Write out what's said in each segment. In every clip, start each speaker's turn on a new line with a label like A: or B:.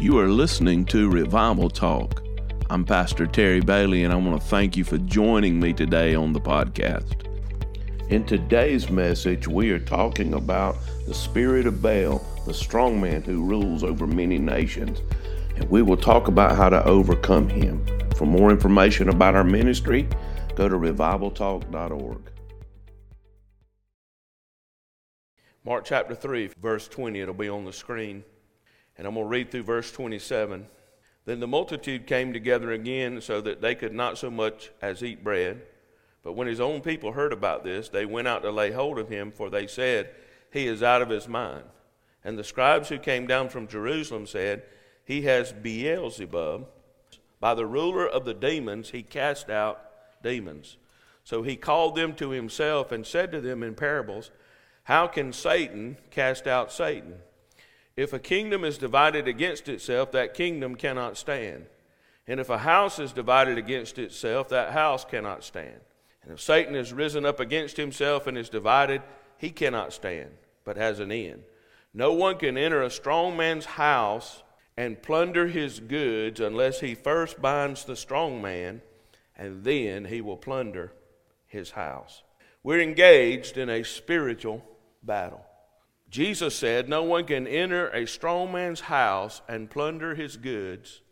A: You are listening to Revival Talk. I'm Pastor Terry Bailey, and I want to thank you for joining me today on the podcast. In today's message, we are talking about the spirit of Baal, the strong man who rules over many nations, and we will talk about how to overcome him. For more information about our ministry, go to revivaltalk.org. Mark chapter 3, verse 20, it'll be on the screen. And I'm going to read through verse 27. Then the multitude came together again so that they could not so much as eat bread. But when his own people heard about this, they went out to lay hold of him, for they said, He is out of his mind. And the scribes who came down from Jerusalem said, He has Beelzebub. By the ruler of the demons, he cast out demons. So he called them to himself and said to them in parables, How can Satan cast out Satan? If a kingdom is divided against itself, that kingdom cannot stand. And if a house is divided against itself, that house cannot stand. And if Satan has risen up against himself and is divided, he cannot stand, but has an end. No one can enter a strong man's house and plunder his goods unless he first binds the strong man, and then he will plunder his house. We're engaged in a spiritual battle. Jesus said, No one can enter a strong man's house and plunder his goods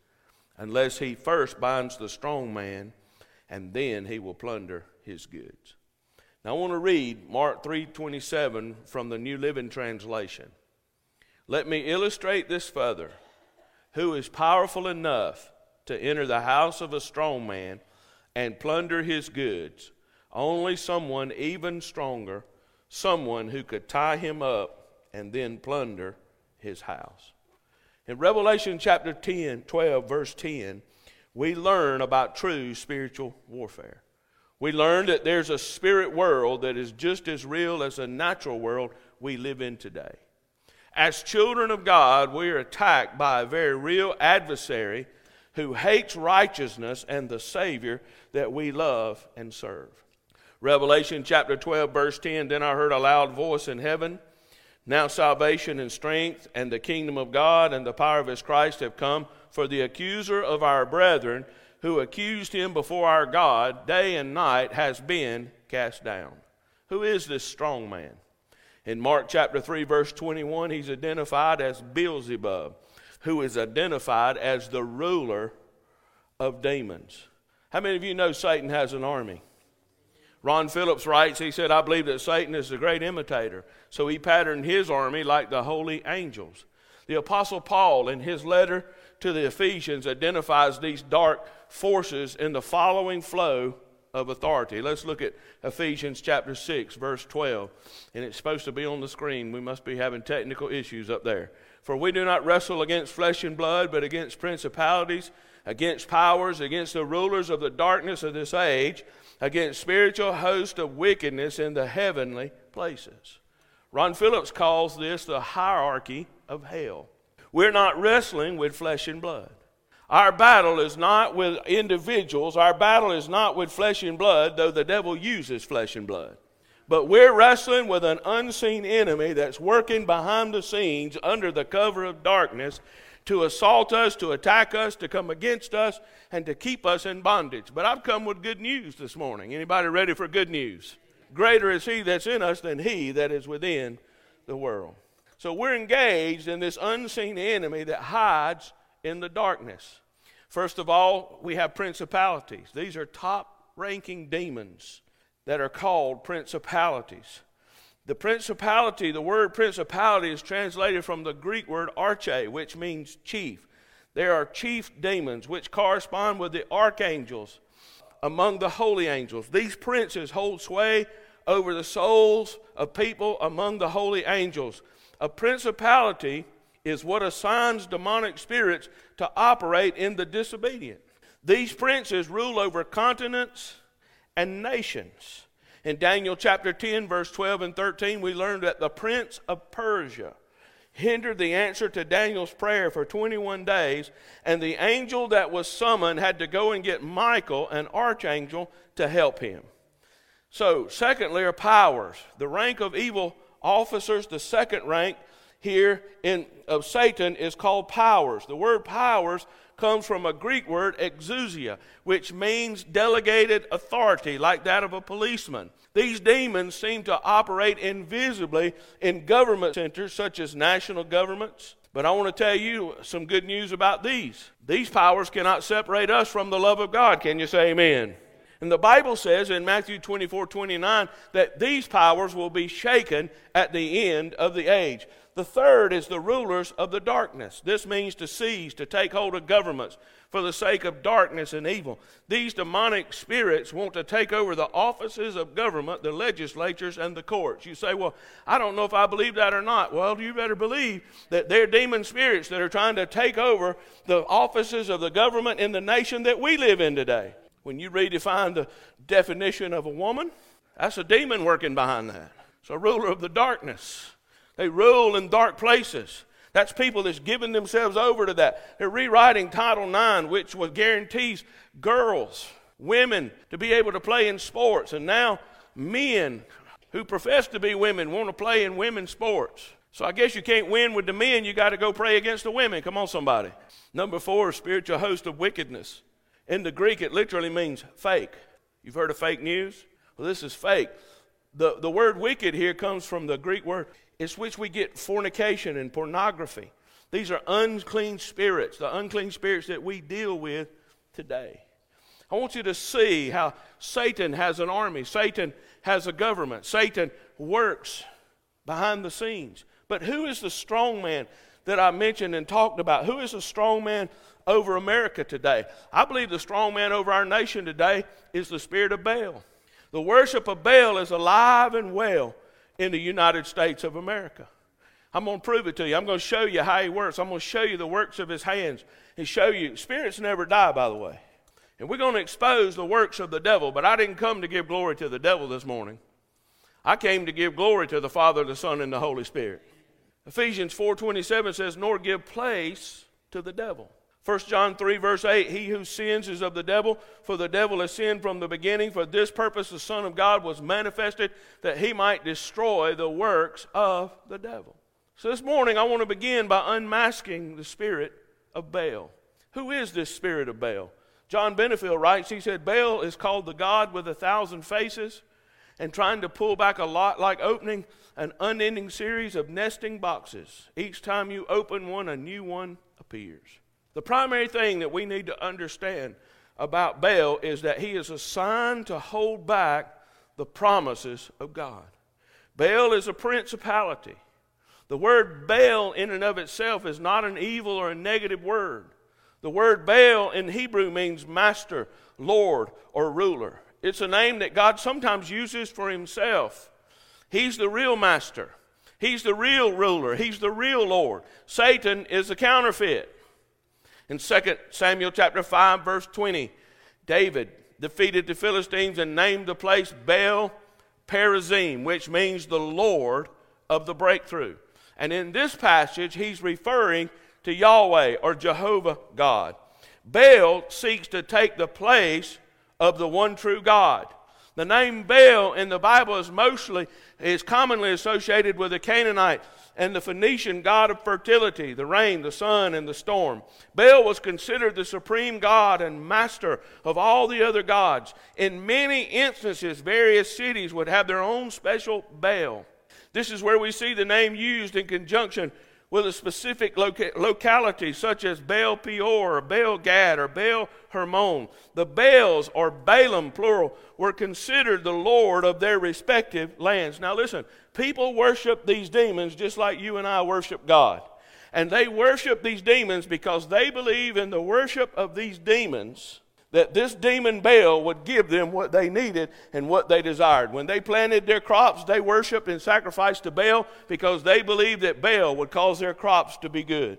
A: unless he first binds the strong man, and then he will plunder his goods. Now I want to read Mark 3:27 from the New Living Translation. Let me illustrate this further. Who is powerful enough to enter the house of a strong man and plunder his goods? Only someone even stronger, someone who could tie him up and then plunder his house. In Revelation chapter 10, 12, verse 10, we learn about true spiritual warfare. We learn that there's a spirit world that is just as real as a natural world we live in today. As children of God, we are attacked by a very real adversary who hates righteousness and the Savior that we love and serve. Revelation chapter 12, verse 10 Then I heard a loud voice in heaven now salvation and strength and the kingdom of God and the power of his Christ have come, for the accuser of our brethren, who accused him before our God day and night, has been cast down. Who is this strong man? In Mark chapter 3, verse 21, he's identified as Beelzebub, who is identified as the ruler of demons. How many of you know Satan has an army? Ron Phillips writes, he said, I believe that Satan is a great imitator. So he patterned his army like the holy angels. The Apostle Paul, in his letter to the Ephesians, identifies these dark forces in the following flow of authority. Let's look at Ephesians chapter 6, verse 12. And it's supposed to be on the screen. We must be having technical issues up there. For we do not wrestle against flesh and blood, but against principalities, against powers, against the rulers of the darkness of this age against spiritual hosts of wickedness in the heavenly places. Ron Phillips calls this the hierarchy of hell. We're not wrestling with flesh and blood. Our battle is not with individuals. Our battle is not with flesh and blood, though the devil uses flesh and blood. But we're wrestling with an unseen enemy that's working behind the scenes under the cover of darkness to assault us, to attack us, to come against us, and to keep us in bondage. But I've come with good news this morning. Anybody ready for good news? Greater is he that's in us than he that is within the world. So we're engaged in this unseen enemy that hides in the darkness. First of all, we have principalities. These are top ranking demons that are called principalities. The principality, the word principality is translated from the Greek word arche, which means chief. There are chief demons, which correspond with the archangels among the holy angels. These princes hold sway over the souls of people among the holy angels. A principality is what assigns demonic spirits to operate in the disobedient. These princes rule over continents and nations. In Daniel chapter 10, verse 12 and 13, we learned that the prince of Persia hindered the answer to Daniel's prayer for 21 days, and the angel that was summoned had to go and get Michael, an archangel, to help him. So, secondly, are powers. The rank of evil officers, the second rank, here in, of Satan is called powers. The word powers comes from a Greek word, exousia, which means delegated authority, like that of a policeman. These demons seem to operate invisibly in government centers such as national governments. But I want to tell you some good news about these. These powers cannot separate us from the love of God. Can you say amen? And the Bible says in Matthew 24 29 that these powers will be shaken at the end of the age. The third is the rulers of the darkness. This means to seize, to take hold of governments for the sake of darkness and evil. These demonic spirits want to take over the offices of government, the legislatures, and the courts. You say, Well, I don't know if I believe that or not. Well, you better believe that they're demon spirits that are trying to take over the offices of the government in the nation that we live in today. When you redefine the definition of a woman, that's a demon working behind that. It's a ruler of the darkness. They rule in dark places. That's people that's given themselves over to that. They're rewriting Title IX, which was guarantees girls, women to be able to play in sports. And now men who profess to be women want to play in women's sports. So I guess you can't win with the men, you got to go pray against the women. Come on, somebody. Number four, spiritual host of wickedness. In the Greek, it literally means fake. You've heard of fake news? Well, this is fake. The, the word wicked here comes from the Greek word it's which we get fornication and pornography. These are unclean spirits, the unclean spirits that we deal with today. I want you to see how Satan has an army, Satan has a government, Satan works behind the scenes. But who is the strong man that I mentioned and talked about? Who is the strong man over America today? I believe the strong man over our nation today is the spirit of Baal. The worship of Baal is alive and well in the United States of America. I'm going to prove it to you. I'm going to show you how he works. I'm going to show you the works of his hands and show you. Spirits never die, by the way. And we're going to expose the works of the devil, but I didn't come to give glory to the devil this morning. I came to give glory to the Father, the Son, and the Holy Spirit. Ephesians 4:27 says, "Nor give place to the devil." 1 John 3, verse 8 He who sins is of the devil, for the devil has sinned from the beginning. For this purpose the Son of God was manifested, that he might destroy the works of the devil. So this morning I want to begin by unmasking the spirit of Baal. Who is this spirit of Baal? John Benefiel writes, he said, Baal is called the God with a thousand faces, and trying to pull back a lot like opening an unending series of nesting boxes. Each time you open one, a new one appears. The primary thing that we need to understand about Baal is that he is assigned to hold back the promises of God. Baal is a principality. The word Baal, in and of itself, is not an evil or a negative word. The word Baal in Hebrew means master, lord, or ruler. It's a name that God sometimes uses for himself. He's the real master, He's the real ruler, He's the real Lord. Satan is the counterfeit. In 2 Samuel chapter 5, verse 20, David defeated the Philistines and named the place Baal Perazim, which means the Lord of the breakthrough. And in this passage, he's referring to Yahweh or Jehovah God. Baal seeks to take the place of the one true God. The name Baal in the Bible is mostly is commonly associated with the Canaanite and the Phoenician god of fertility, the rain, the sun, and the storm. Baal was considered the supreme god and master of all the other gods. In many instances, various cities would have their own special Baal. This is where we see the name used in conjunction with a specific loca- locality such as Baal Peor or Baal Gad or Baal Hermon. The Baals, or Baalim plural, were considered the Lord of their respective lands. Now listen, people worship these demons just like you and I worship God. And they worship these demons because they believe in the worship of these demons that this demon Baal would give them what they needed and what they desired. When they planted their crops, they worshiped and sacrificed to Baal because they believed that Baal would cause their crops to be good.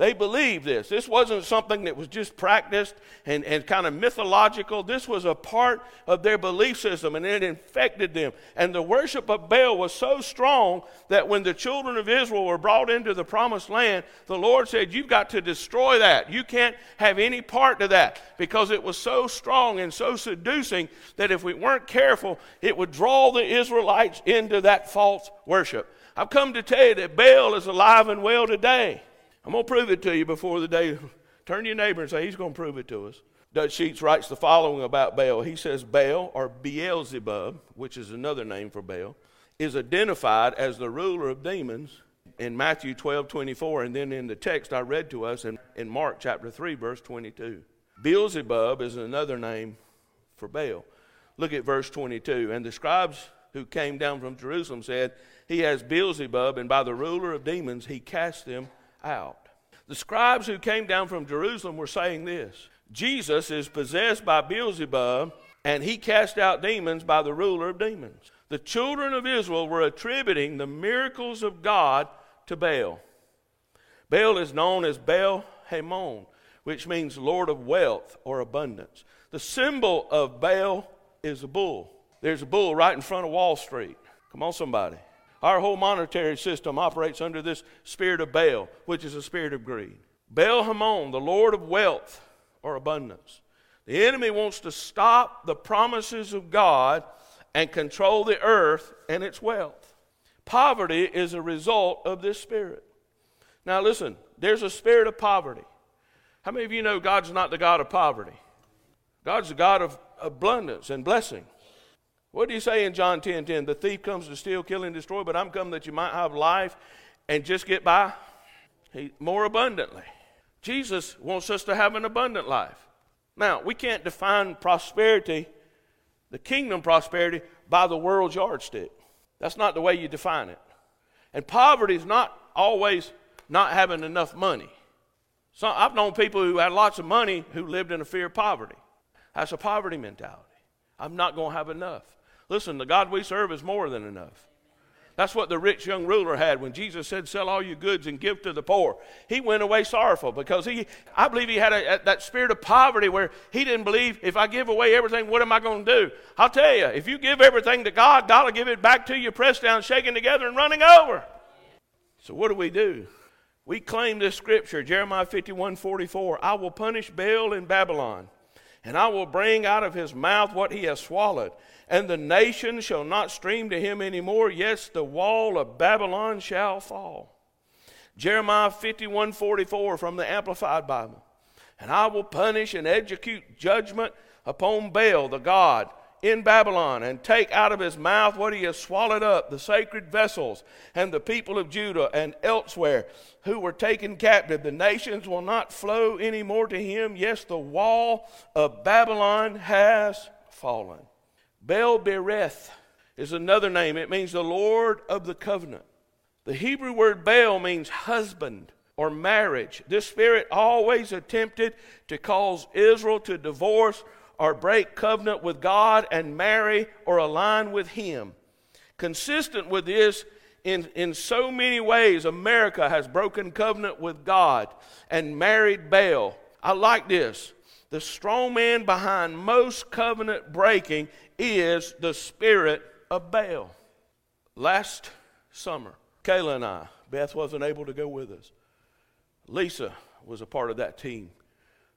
A: They believed this. This wasn't something that was just practiced and, and kind of mythological. This was a part of their belief system and it infected them. And the worship of Baal was so strong that when the children of Israel were brought into the promised land, the Lord said, You've got to destroy that. You can't have any part of that because it was so strong and so seducing that if we weren't careful, it would draw the Israelites into that false worship. I've come to tell you that Baal is alive and well today. I'm going to prove it to you before the day. Turn to your neighbor and say, He's going to prove it to us. Dutch Sheets writes the following about Baal. He says, Baal, or Beelzebub, which is another name for Baal, is identified as the ruler of demons in Matthew 12 24, and then in the text I read to us in, in Mark chapter 3, verse 22. Beelzebub is another name for Baal. Look at verse 22. And the scribes who came down from Jerusalem said, He has Beelzebub, and by the ruler of demons he cast them out. The scribes who came down from Jerusalem were saying this Jesus is possessed by Beelzebub, and he cast out demons by the ruler of demons. The children of Israel were attributing the miracles of God to Baal. Baal is known as Baal Hamon, which means Lord of wealth or abundance. The symbol of Baal is a bull. There's a bull right in front of Wall Street. Come on, somebody. Our whole monetary system operates under this spirit of Baal, which is a spirit of greed. Baal Hamon, the Lord of wealth or abundance. The enemy wants to stop the promises of God and control the earth and its wealth. Poverty is a result of this spirit. Now, listen, there's a spirit of poverty. How many of you know God's not the God of poverty? God's the God of abundance and blessing. What do you say in John 10 10? The thief comes to steal, kill, and destroy, but I'm come that you might have life and just get by he, more abundantly. Jesus wants us to have an abundant life. Now, we can't define prosperity, the kingdom prosperity, by the world's yardstick. That's not the way you define it. And poverty is not always not having enough money. So I've known people who had lots of money who lived in a fear of poverty. That's a poverty mentality. I'm not going to have enough. Listen, the God we serve is more than enough. That's what the rich young ruler had when Jesus said, Sell all your goods and give to the poor. He went away sorrowful because he, I believe he had a, a, that spirit of poverty where he didn't believe, if I give away everything, what am I going to do? I'll tell you, if you give everything to God, God will give it back to you, pressed down, shaken together, and running over. So what do we do? We claim this scripture, Jeremiah 51 44. I will punish Baal in Babylon, and I will bring out of his mouth what he has swallowed and the nation shall not stream to him any more. Yes, the wall of Babylon shall fall. Jeremiah 51 44 from the Amplified Bible. And I will punish and execute judgment upon Baal, the God, in Babylon, and take out of his mouth what he has swallowed up, the sacred vessels, and the people of Judah and elsewhere who were taken captive. The nations will not flow any more to him. Yes, the wall of Babylon has fallen. Baal Berith is another name. It means the Lord of the covenant. The Hebrew word Baal means husband or marriage. This spirit always attempted to cause Israel to divorce or break covenant with God and marry or align with Him. Consistent with this, in, in so many ways, America has broken covenant with God and married Baal. I like this. The strong man behind most covenant breaking is the spirit of Baal. Last summer, Kayla and I, Beth wasn't able to go with us. Lisa was a part of that team,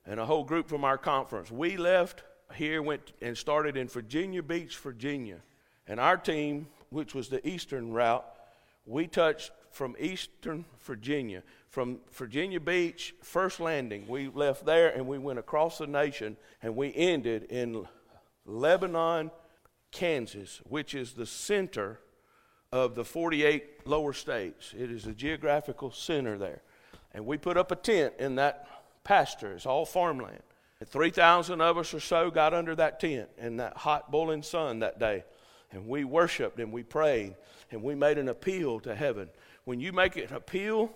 A: and a whole group from our conference. We left here, went and started in Virginia Beach, Virginia. And our team, which was the eastern route, we touched from eastern Virginia. From Virginia Beach, first landing, we left there and we went across the nation and we ended in Lebanon, Kansas, which is the center of the 48 lower states. It is a geographical center there. And we put up a tent in that pasture. It's all farmland. 3,000 of us or so got under that tent in that hot, boiling sun that day. And we worshiped and we prayed and we made an appeal to heaven. When you make an appeal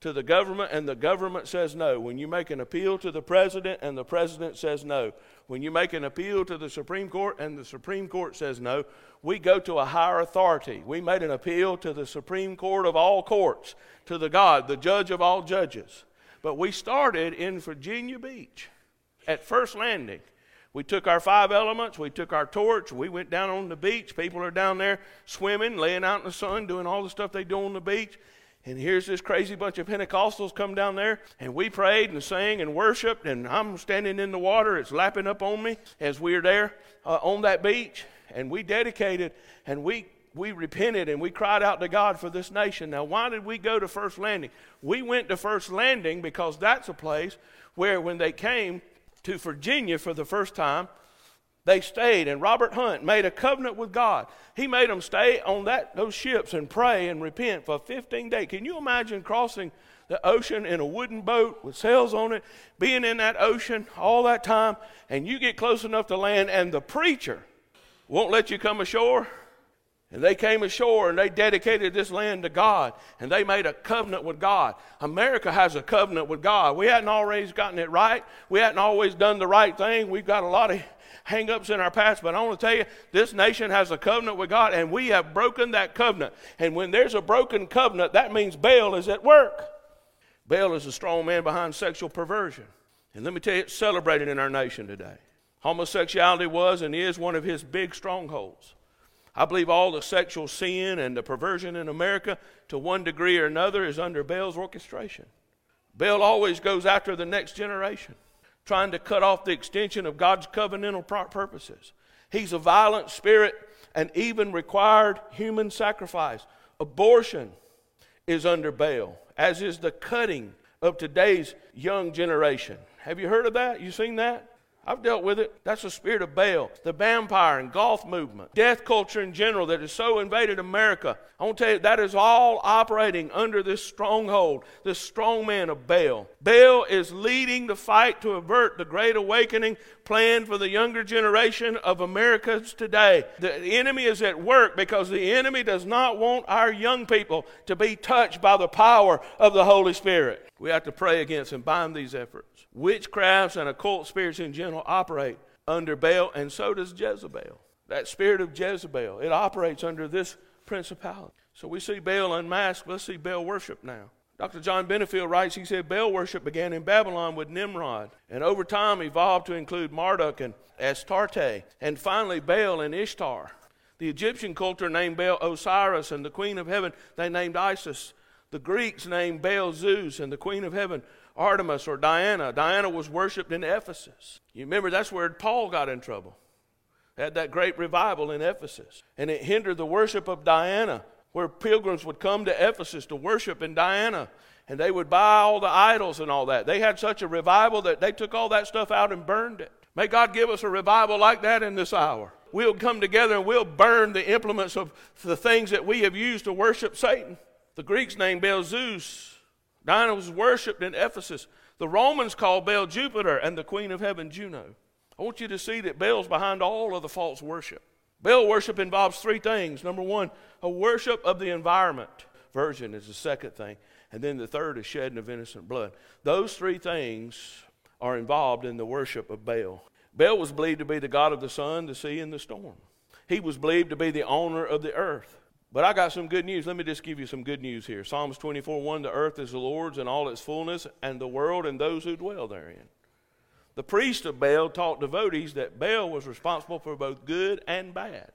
A: to the government and the government says no, when you make an appeal to the president and the president says no, when you make an appeal to the Supreme Court and the Supreme Court says no, we go to a higher authority. We made an appeal to the Supreme Court of all courts, to the God, the judge of all judges. but we started in Virginia Beach at First Landing. We took our five elements, we took our torch, we went down on the beach. People are down there swimming, laying out in the sun, doing all the stuff they do on the beach. And here's this crazy bunch of Pentecostals come down there, and we prayed and sang and worshiped, and I'm standing in the water. It's lapping up on me as we are there uh, on that beach, and we dedicated and we we repented and we cried out to God for this nation. Now, why did we go to First Landing? We went to First Landing because that's a place where, when they came, to Virginia for the first time, they stayed, and Robert Hunt made a covenant with God. He made them stay on that, those ships and pray and repent for 15 days. Can you imagine crossing the ocean in a wooden boat with sails on it, being in that ocean all that time, and you get close enough to land, and the preacher won't let you come ashore? And they came ashore and they dedicated this land to God and they made a covenant with God. America has a covenant with God. We hadn't always gotten it right. We hadn't always done the right thing. We've got a lot of hang ups in our past, but I want to tell you, this nation has a covenant with God and we have broken that covenant. And when there's a broken covenant, that means Baal is at work. Baal is a strong man behind sexual perversion. And let me tell you, it's celebrated in our nation today. Homosexuality was and is one of his big strongholds. I believe all the sexual sin and the perversion in America, to one degree or another, is under Baal's orchestration. Baal always goes after the next generation, trying to cut off the extension of God's covenantal purposes. He's a violent spirit and even required human sacrifice. Abortion is under Baal, as is the cutting of today's young generation. Have you heard of that? You seen that? I've dealt with it. That's the spirit of Baal, the vampire and goth movement, death culture in general that has so invaded America. I want to tell you, that is all operating under this stronghold, this strong man of Baal. Baal is leading the fight to avert the great awakening planned for the younger generation of Americans today. The enemy is at work because the enemy does not want our young people to be touched by the power of the Holy Spirit. We have to pray against and bind these efforts. Witchcrafts and occult spirits in general operate under Baal, and so does Jezebel. That spirit of Jezebel, it operates under this principality. So we see Baal unmasked. Let's see Baal worship now. Dr. John Benefiel writes, he said, Baal worship began in Babylon with Nimrod, and over time evolved to include Marduk and Astarte, and finally Baal and Ishtar. The Egyptian culture named Baal Osiris, and the queen of heaven they named Isis. The Greeks named Baal Zeus, and the queen of heaven Artemis or Diana. Diana was worshipped in Ephesus. You remember that's where Paul got in trouble. Had that great revival in Ephesus. And it hindered the worship of Diana, where pilgrims would come to Ephesus to worship in Diana. And they would buy all the idols and all that. They had such a revival that they took all that stuff out and burned it. May God give us a revival like that in this hour. We'll come together and we'll burn the implements of the things that we have used to worship Satan. The Greeks named Baal Zeus Diana was worshipped in Ephesus. The Romans called Baal Jupiter and the queen of heaven Juno. I want you to see that Baal's behind all of the false worship. Baal worship involves three things. Number one, a worship of the environment. Virgin is the second thing. And then the third is shedding of innocent blood. Those three things are involved in the worship of Baal. Baal was believed to be the god of the sun, the sea, and the storm. He was believed to be the owner of the earth. But I got some good news. Let me just give you some good news here. Psalms 24 1 The earth is the Lord's and all its fullness, and the world and those who dwell therein. The priest of Baal taught devotees that Baal was responsible for both good and bad.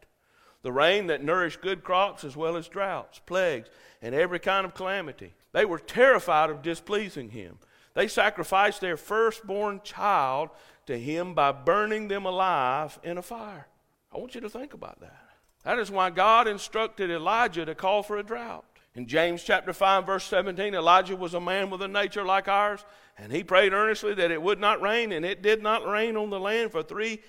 A: The rain that nourished good crops as well as droughts, plagues, and every kind of calamity. They were terrified of displeasing him. They sacrificed their firstborn child to him by burning them alive in a fire. I want you to think about that. That is why God instructed Elijah to call for a drought. In James chapter 5 verse 17, Elijah was a man with a nature like ours, and he prayed earnestly that it would not rain, and it did not rain on the land for 3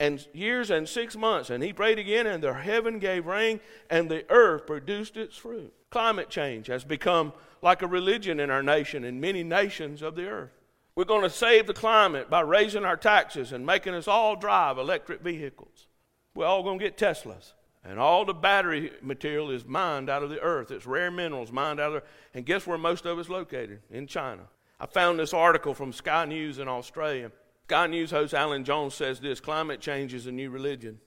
A: and years and 6 months. And he prayed again, and the heaven gave rain, and the earth produced its fruit. Climate change has become like a religion in our nation and many nations of the earth. We're going to save the climate by raising our taxes and making us all drive electric vehicles. We're all going to get Teslas. And all the battery material is mined out of the earth. It's rare minerals mined out of there. And guess where most of it's located? In China. I found this article from Sky News in Australia. Sky News host Alan Jones says this climate change is a new religion.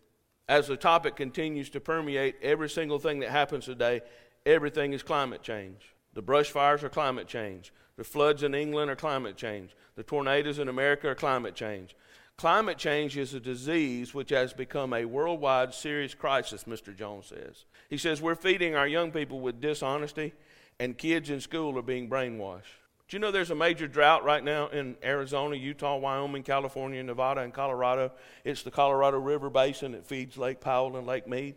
A: As the topic continues to permeate every single thing that happens today, everything is climate change. The brush fires are climate change. The floods in England are climate change. The tornadoes in America are climate change. Climate change is a disease which has become a worldwide serious crisis, Mr. Jones says. He says we're feeding our young people with dishonesty, and kids in school are being brainwashed. Do you know there's a major drought right now in Arizona, Utah, Wyoming, California, Nevada, and Colorado? It's the Colorado River Basin that feeds Lake Powell and Lake Mead.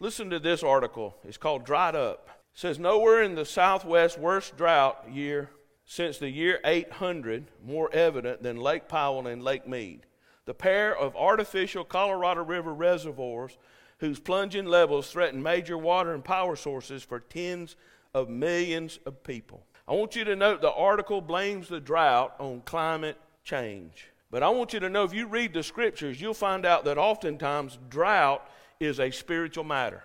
A: Listen to this article. It's called Dried Up. It says nowhere in the Southwest worst drought year since the year 800 more evident than Lake Powell and Lake Mead the pair of artificial Colorado River reservoirs whose plunging levels threaten major water and power sources for tens of millions of people. I want you to note the article blames the drought on climate change. But I want you to know if you read the scriptures, you'll find out that oftentimes drought is a spiritual matter.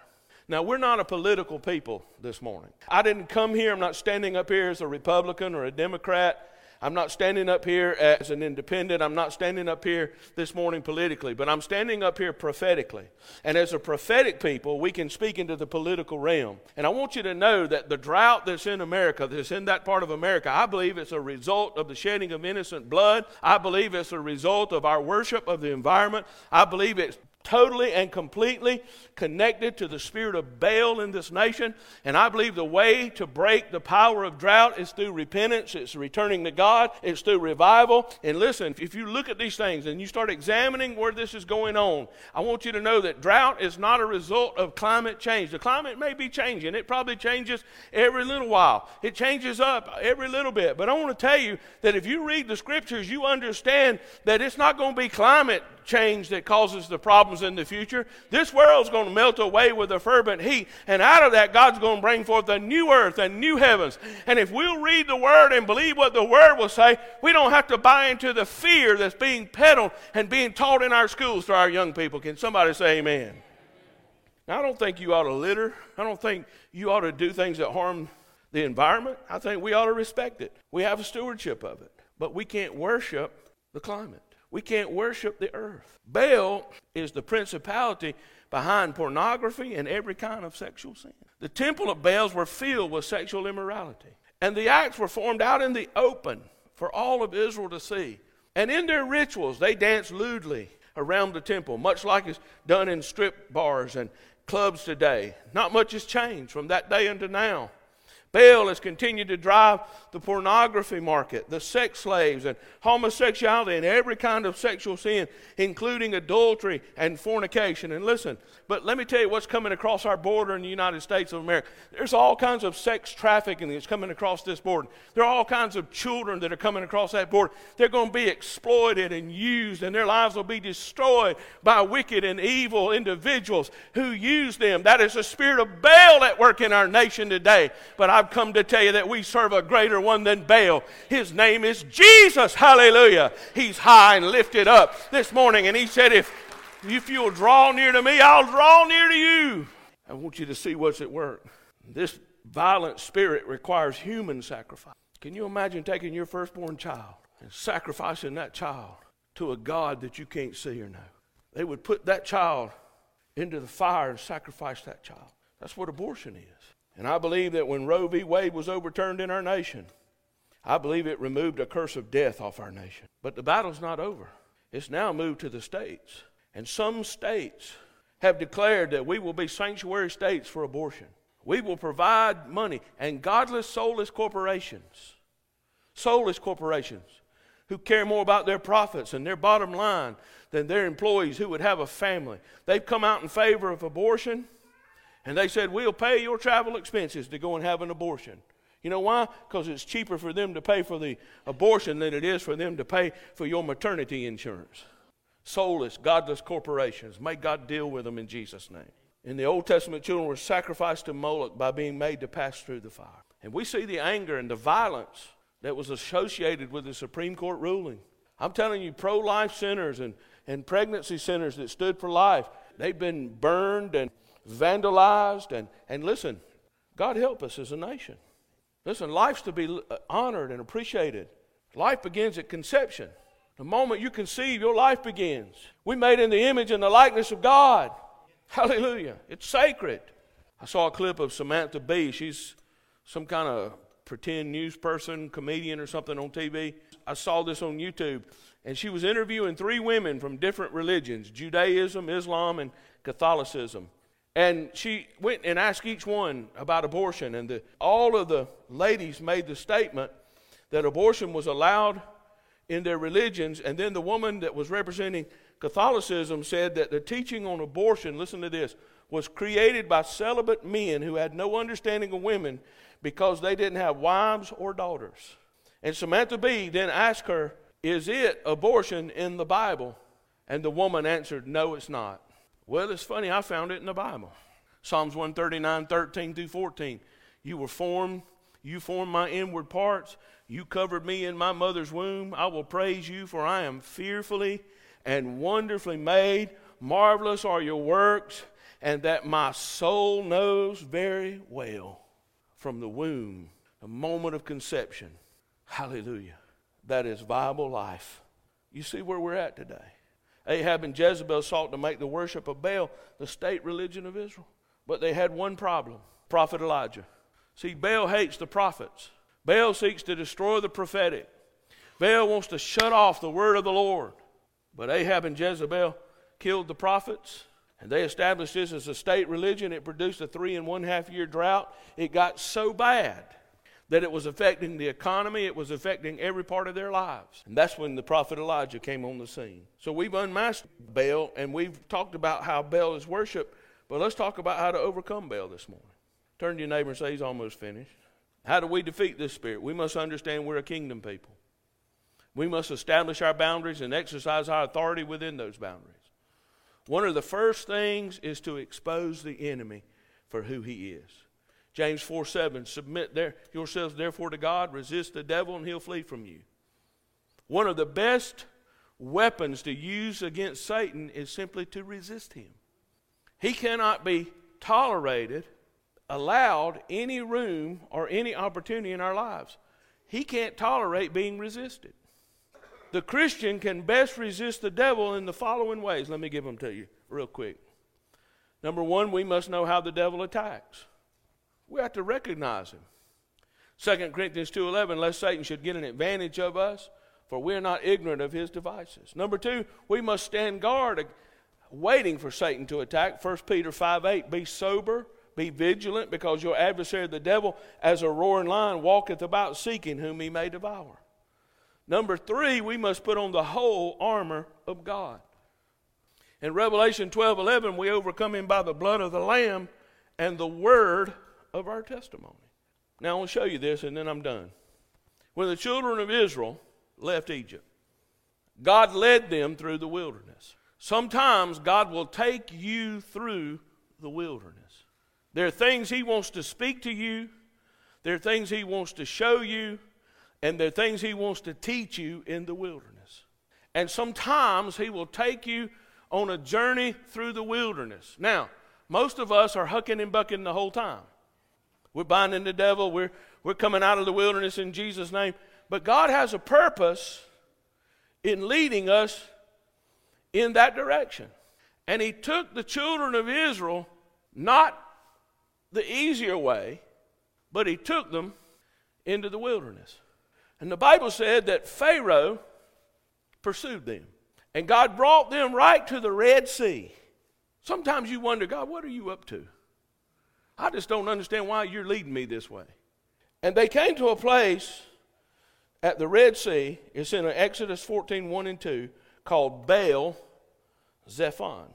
A: Now, we're not a political people this morning. I didn't come here, I'm not standing up here as a Republican or a Democrat. I'm not standing up here as an independent. I'm not standing up here this morning politically, but I'm standing up here prophetically. And as a prophetic people, we can speak into the political realm. And I want you to know that the drought that's in America, that's in that part of America, I believe it's a result of the shedding of innocent blood. I believe it's a result of our worship of the environment. I believe it's totally and completely connected to the spirit of Baal in this nation. And I believe the way to break the power of drought is through repentance, it's returning to God, it's through revival. And listen, if you look at these things and you start examining where this is going on, I want you to know that drought is not a result of climate change. The climate may be changing, it probably changes every little while, it changes up every little bit. But I want to tell you that if you read the scriptures, you understand that it's not going to be climate change that causes the problems in the future. This world's going to melt away with a fervent heat, and out of that, God's going to bring forth a new earth and new heavens. And if we'll read the Word and believe what the Word will say, we don't have to buy into the fear that's being peddled and being taught in our schools to our young people. Can somebody say amen? Now, I don't think you ought to litter. I don't think you ought to do things that harm the environment. I think we ought to respect it. We have a stewardship of it. But we can't worship the climate. We can't worship the earth. Baal is the principality behind pornography and every kind of sexual sin. The temple of Baals were filled with sexual immorality. And the acts were formed out in the open for all of Israel to see. And in their rituals, they danced lewdly around the temple, much like is done in strip bars and clubs today. Not much has changed from that day unto now. Baal has continued to drive the pornography market, the sex slaves, and homosexuality, and every kind of sexual sin, including adultery and fornication. And listen, but let me tell you what's coming across our border in the United States of America. There's all kinds of sex trafficking that's coming across this border. There are all kinds of children that are coming across that border. They're going to be exploited and used, and their lives will be destroyed by wicked and evil individuals who use them. That is the spirit of Baal at work in our nation today. But I've come to tell you that we serve a greater one than Baal. His name is Jesus. Hallelujah. He's high and lifted up this morning, and he said, If if you'll draw near to me, I'll draw near to you. I want you to see what's at work. This violent spirit requires human sacrifice. Can you imagine taking your firstborn child and sacrificing that child to a God that you can't see or know? They would put that child into the fire and sacrifice that child. That's what abortion is. And I believe that when Roe v. Wade was overturned in our nation, I believe it removed a curse of death off our nation. But the battle's not over. It's now moved to the states. And some states have declared that we will be sanctuary states for abortion. We will provide money. And godless, soulless corporations, soulless corporations who care more about their profits and their bottom line than their employees who would have a family, they've come out in favor of abortion. And they said, We'll pay your travel expenses to go and have an abortion. You know why? Because it's cheaper for them to pay for the abortion than it is for them to pay for your maternity insurance soulless, godless corporations. May God deal with them in Jesus' name. In the Old Testament, children were sacrificed to Moloch by being made to pass through the fire. And we see the anger and the violence that was associated with the Supreme Court ruling. I'm telling you, pro life centers and, and pregnancy centers that stood for life, they've been burned and vandalized. And, and listen, God help us as a nation. Listen, life's to be uh, honored and appreciated. Life begins at conception. The moment you conceive, your life begins. We made in the image and the likeness of God. Hallelujah. It's sacred. I saw a clip of Samantha Bee. She's some kind of pretend news person, comedian, or something on TV. I saw this on YouTube, and she was interviewing three women from different religions Judaism, Islam, and Catholicism. And she went and asked each one about abortion, and the, all of the ladies made the statement that abortion was allowed in their religions, and then the woman that was representing Catholicism said that the teaching on abortion, listen to this, was created by celibate men who had no understanding of women because they didn't have wives or daughters. And Samantha Bee then asked her, Is it abortion in the Bible? And the woman answered, No, it's not. Well, it's funny, I found it in the Bible. Psalms 139, 13 through 14. You were formed, you formed my inward parts. You covered me in my mother's womb. I will praise you, for I am fearfully and wonderfully made. Marvelous are your works, and that my soul knows very well from the womb, the moment of conception. Hallelujah. That is viable life. You see where we're at today. Ahab and Jezebel sought to make the worship of Baal the state religion of Israel. But they had one problem Prophet Elijah. See, Baal hates the prophets, Baal seeks to destroy the prophetic. Baal wants to shut off the word of the Lord. But Ahab and Jezebel killed the prophets, and they established this as a state religion. It produced a three and one half year drought. It got so bad that it was affecting the economy, it was affecting every part of their lives. And that's when the prophet Elijah came on the scene. So we've unmasked Baal, and we've talked about how Baal is worshiped, but let's talk about how to overcome Baal this morning. Turn to your neighbor and say, He's almost finished. How do we defeat this spirit? We must understand we're a kingdom people. We must establish our boundaries and exercise our authority within those boundaries. One of the first things is to expose the enemy for who he is. James 4 7, submit there, yourselves therefore to God, resist the devil, and he'll flee from you. One of the best weapons to use against Satan is simply to resist him. He cannot be tolerated, allowed any room or any opportunity in our lives. He can't tolerate being resisted. The Christian can best resist the devil in the following ways. Let me give them to you real quick. Number one, we must know how the devil attacks. We have to recognize him. 2 Corinthians 2.11, lest Satan should get an advantage of us, for we are not ignorant of his devices. Number two, we must stand guard waiting for Satan to attack. 1 Peter 5.8, be sober, be vigilant, because your adversary the devil, as a roaring lion, walketh about seeking whom he may devour. Number three, we must put on the whole armor of God. In Revelation 12.11, we overcome him by the blood of the Lamb and the word of our testimony. Now, I want to show you this, and then I'm done. When the children of Israel left Egypt, God led them through the wilderness. Sometimes God will take you through the wilderness. There are things He wants to speak to you, there are things He wants to show you, and there are things He wants to teach you in the wilderness. And sometimes He will take you on a journey through the wilderness. Now, most of us are hucking and bucking the whole time. We're binding the devil. We're, we're coming out of the wilderness in Jesus' name. But God has a purpose in leading us in that direction. And He took the children of Israel not the easier way, but He took them into the wilderness. And the Bible said that Pharaoh pursued them. And God brought them right to the Red Sea. Sometimes you wonder, God, what are you up to? I just don't understand why you're leading me this way. And they came to a place at the Red Sea, it's in Exodus 14 1 and 2, called Baal Zephon.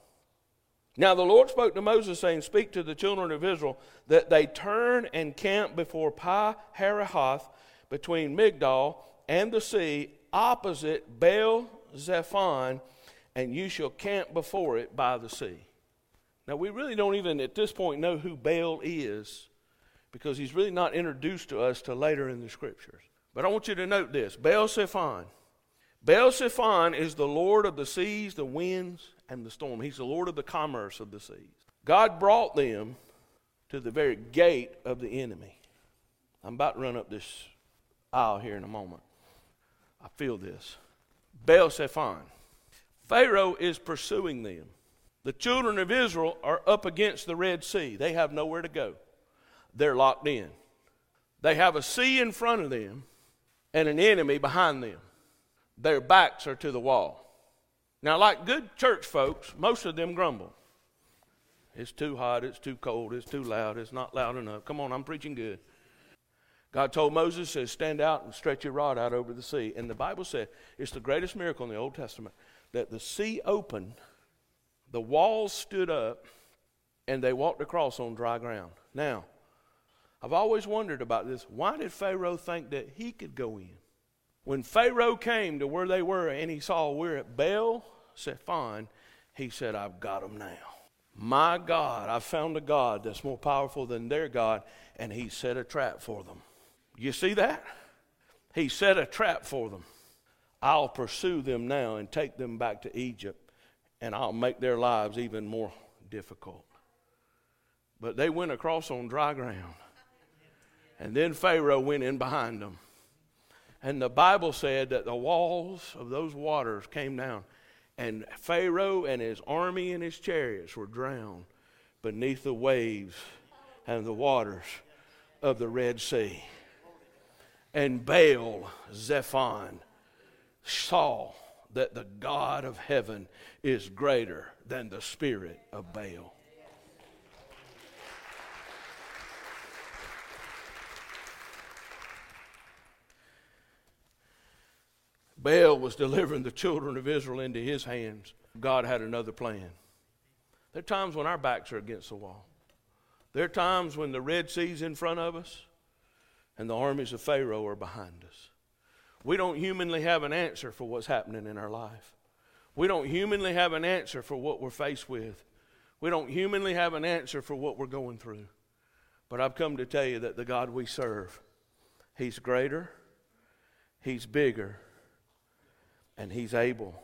A: Now the Lord spoke to Moses, saying, Speak to the children of Israel that they turn and camp before Pi Hahiroth between Migdol and the sea, opposite Baal Zephon, and you shall camp before it by the sea. Now, we really don't even at this point know who Baal is because he's really not introduced to us till later in the scriptures. But I want you to note this Baal Zephon. Baal Zephon is the Lord of the seas, the winds, and the storm. He's the Lord of the commerce of the seas. God brought them to the very gate of the enemy. I'm about to run up this aisle here in a moment. I feel this. Baal Zephon. Pharaoh is pursuing them. The children of Israel are up against the Red Sea. They have nowhere to go, they're locked in. They have a sea in front of them and an enemy behind them. Their backs are to the wall. Now, like good church folks, most of them grumble. It's too hot, it's too cold, it's too loud, it's not loud enough. Come on, I'm preaching good. God told Moses, says, stand out and stretch your rod out over the sea. And the Bible said it's the greatest miracle in the Old Testament that the sea opened, the walls stood up, and they walked across on dry ground. Now, I've always wondered about this. Why did Pharaoh think that he could go in? When Pharaoh came to where they were and he saw we're at Baal, Fine. He said, I've got them now. My God, I found a God that's more powerful than their God, and he set a trap for them. You see that? He set a trap for them. I'll pursue them now and take them back to Egypt, and I'll make their lives even more difficult. But they went across on dry ground. And then Pharaoh went in behind them. And the Bible said that the walls of those waters came down, and Pharaoh and his army and his chariots were drowned beneath the waves and the waters of the Red Sea. And Baal Zephon saw that the God of heaven is greater than the spirit of Baal. Baal was delivering the children of Israel into his hands. God had another plan. There are times when our backs are against the wall. There are times when the Red Sea's in front of us and the armies of Pharaoh are behind us. We don't humanly have an answer for what's happening in our life. We don't humanly have an answer for what we're faced with. We don't humanly have an answer for what we're going through. But I've come to tell you that the God we serve, He's greater, He's bigger, and He's able